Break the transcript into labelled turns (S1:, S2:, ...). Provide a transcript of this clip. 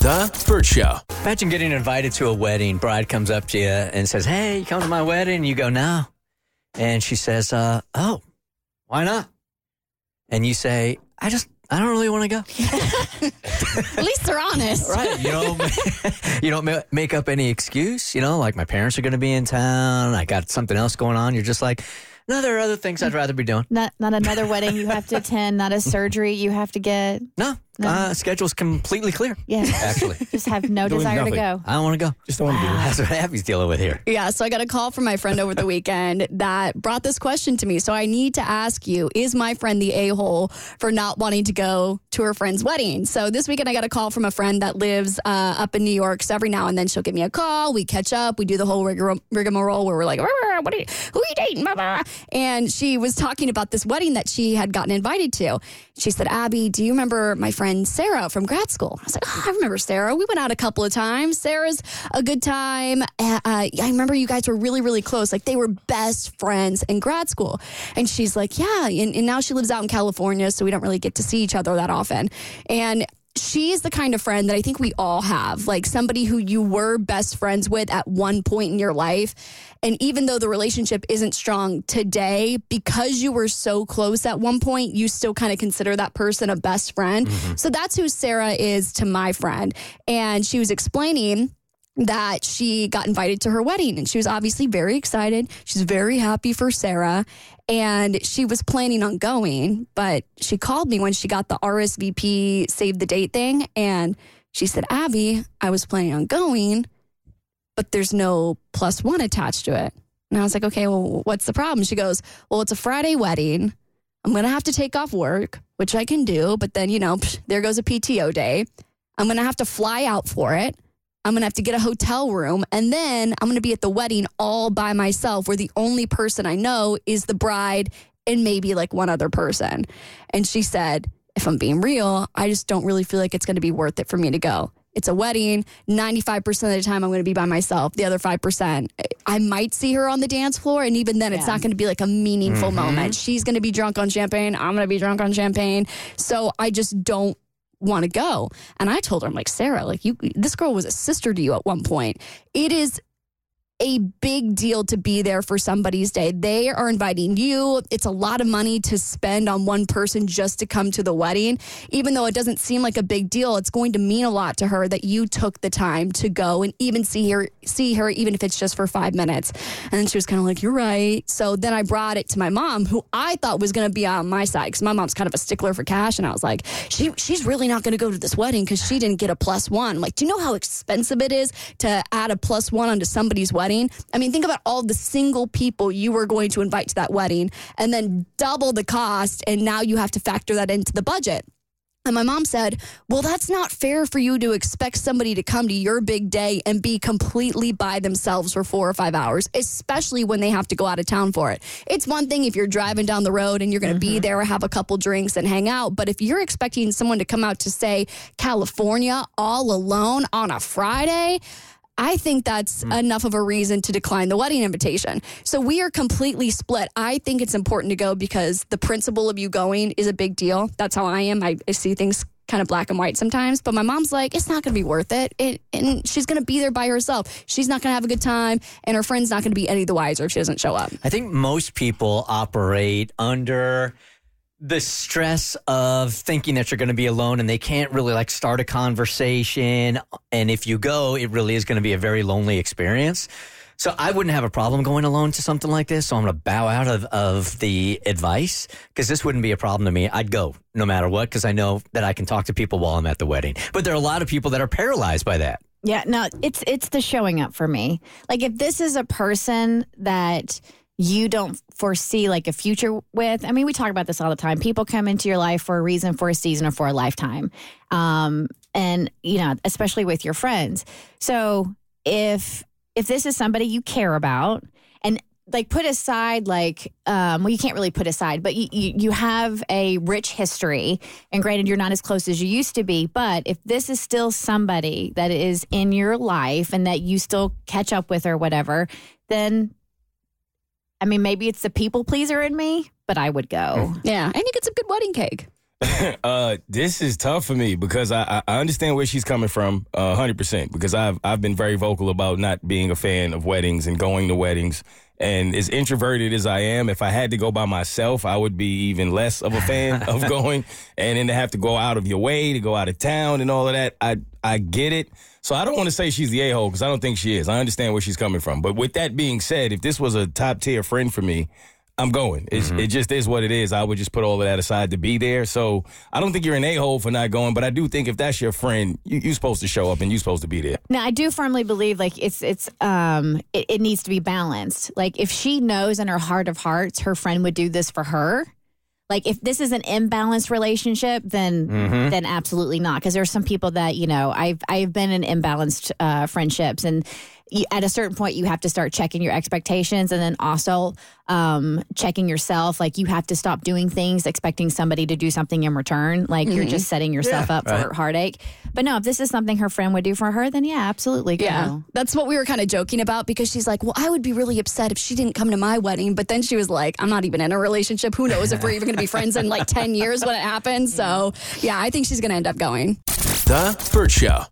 S1: The Bert Show.
S2: Imagine getting invited to a wedding. Bride comes up to you and says, Hey, you come to my wedding? You go, No. And she says, uh, Oh, why not? And you say, I just, I don't really want to go.
S3: At least they're honest.
S2: Right. You don't, you don't make up any excuse, you know, like my parents are going to be in town. I got something else going on. You're just like, no, there are other things I'd rather be doing.
S3: Not not another wedding you have to attend, not a surgery you have to get.
S2: No,
S3: No.
S2: Uh, schedule's completely clear.
S3: Yeah.
S2: Actually,
S3: Just have no
S1: Doing
S3: desire
S1: nothing.
S3: to go.
S2: I don't want to go.
S1: Just don't want to do it.
S2: That's what Abby's dealing with here.
S4: Yeah, so I got a call from my friend over the weekend that brought this question to me. So I need to ask you Is my friend the a hole for not wanting to go to her friend's wedding? So this weekend, I got a call from a friend that lives uh, up in New York. So every now and then she'll give me a call. We catch up. We do the whole rigor- rigmarole where we're like, "Rrr, what are you, Who are you dating? Blah, blah. And she was talking about this wedding that she had gotten invited to. She said, Abby, do you remember my friend Sarah from grad school? I was like, oh, I remember Sarah. We went out a couple of times. Sarah's a good time. Uh, uh, I remember you guys were really, really close. Like they were best friends in grad school. And she's like, yeah. And, and now she lives out in California, so we don't really get to see each other that often. And she's the kind of friend that I think we all have, like somebody who you were best friends with at one point in your life. And even though the relationship isn't strong today, because you were so close at one point, you still kind of consider that person a best friend. Mm-hmm. So that's who Sarah is to my friend. And she was explaining that she got invited to her wedding and she was obviously very excited. She's very happy for Sarah and she was planning on going, but she called me when she got the RSVP save the date thing and she said, "Abby, I was planning on going, but there's no plus 1 attached to it." And I was like, "Okay, well, what's the problem?" She goes, "Well, it's a Friday wedding. I'm going to have to take off work, which I can do, but then, you know, psh, there goes a PTO day. I'm going to have to fly out for it." I'm gonna have to get a hotel room and then I'm gonna be at the wedding all by myself where the only person I know is the bride and maybe like one other person. And she said, if I'm being real, I just don't really feel like it's gonna be worth it for me to go. It's a wedding. 95% of the time, I'm going to be by myself. The other 5%, I might see her on the dance floor. And even then, it's not going to be like a meaningful mm-hmm. moment. She's going to be drunk on champagne. I'm going to be drunk on champagne. So I just don't want to go. And I told her, I'm like, Sarah, like you, this girl was a sister to you at one point. It is a big deal to be there for somebody's day. They are inviting you. It's a lot of money to spend on one person just to come to the wedding. Even though it doesn't seem like a big deal, it's going to mean a lot to her that you took the time to go and even see her see her even if it's just for 5 minutes. And then she was kind of like, "You're right." So then I brought it to my mom who I thought was going to be on my side cuz my mom's kind of a stickler for cash and I was like, "She she's really not going to go to this wedding cuz she didn't get a plus 1." Like, do you know how expensive it is to add a plus 1 onto somebody's wedding? I mean, think about all the single people you were going to invite to that wedding and then double the cost. And now you have to factor that into the budget. And my mom said, Well, that's not fair for you to expect somebody to come to your big day and be completely by themselves for four or five hours, especially when they have to go out of town for it. It's one thing if you're driving down the road and you're going to be mm-hmm. there, have a couple drinks and hang out. But if you're expecting someone to come out to, say, California all alone on a Friday, I think that's hmm. enough of a reason to decline the wedding invitation. So we are completely split. I think it's important to go because the principle of you going is a big deal. That's how I am. I, I see things kind of black and white sometimes. But my mom's like, it's not going to be worth it. it and she's going to be there by herself. She's not going to have a good time. And her friend's not going to be any the wiser if she doesn't show up.
S2: I think most people operate under the stress of thinking that you're going to be alone and they can't really like start a conversation. And if you go, it really is going to be a very lonely experience. So I wouldn't have a problem going alone to something like this. So I'm going to bow out of, of the advice because this wouldn't be a problem to me. I'd go no matter what because I know that I can talk to people while I'm at the wedding. But there are a lot of people that are paralyzed by that.
S3: Yeah, no, it's it's the showing up for me. Like if this is a person that you don't foresee like a future with. I mean, we talk about this all the time. People come into your life for a reason, for a season, or for a lifetime. Um, and you know, especially with your friends. So if if this is somebody you care about and like put aside like um, well you can't really put aside but you, you, you have a rich history and granted you're not as close as you used to be but if this is still somebody that is in your life and that you still catch up with or whatever then i mean maybe it's the people pleaser in me but i would go
S4: Yeah, and you get some good wedding cake.
S5: uh, this is tough for me because I, I understand where she's coming from, uh, hundred percent. Because I've I've been very vocal about not being a fan of weddings and going to weddings. And as introverted as I am, if I had to go by myself, I would be even less of a fan of going. And then to have to go out of your way to go out of town and all of that, I I get it. So I don't want to say she's the a hole because I don't think she is. I understand where she's coming from. But with that being said, if this was a top tier friend for me, I'm going. It's, It just is what it is. I would just put all of that aside to be there. So I don't think you're an a hole for not going, but I do think if that's your friend, you, you're supposed to show up and you're supposed to be there.
S3: Now, I do firmly believe like it's it's um it, it needs to be balanced. Like if she knows in her heart of hearts her friend would do this for her, like if this is an imbalanced relationship, then then absolutely not. Because there's some people that you know I've I've been in imbalanced uh, friendships, and you, at a certain point you have to start checking your expectations, and then also um, checking yourself. Like you have to stop doing things expecting somebody to do something in return. Like you're just setting yourself up for heartache. But no, if this is something her friend would do for her, then yeah, absolutely. Go.
S4: Yeah. That's what we were kind of joking about because she's like, well, I would be really upset if she didn't come to my wedding. But then she was like, I'm not even in a relationship. Who knows if we're even going to be friends in like 10 years when it happens. So, yeah, I think she's going to end up going.
S1: The Bert Show.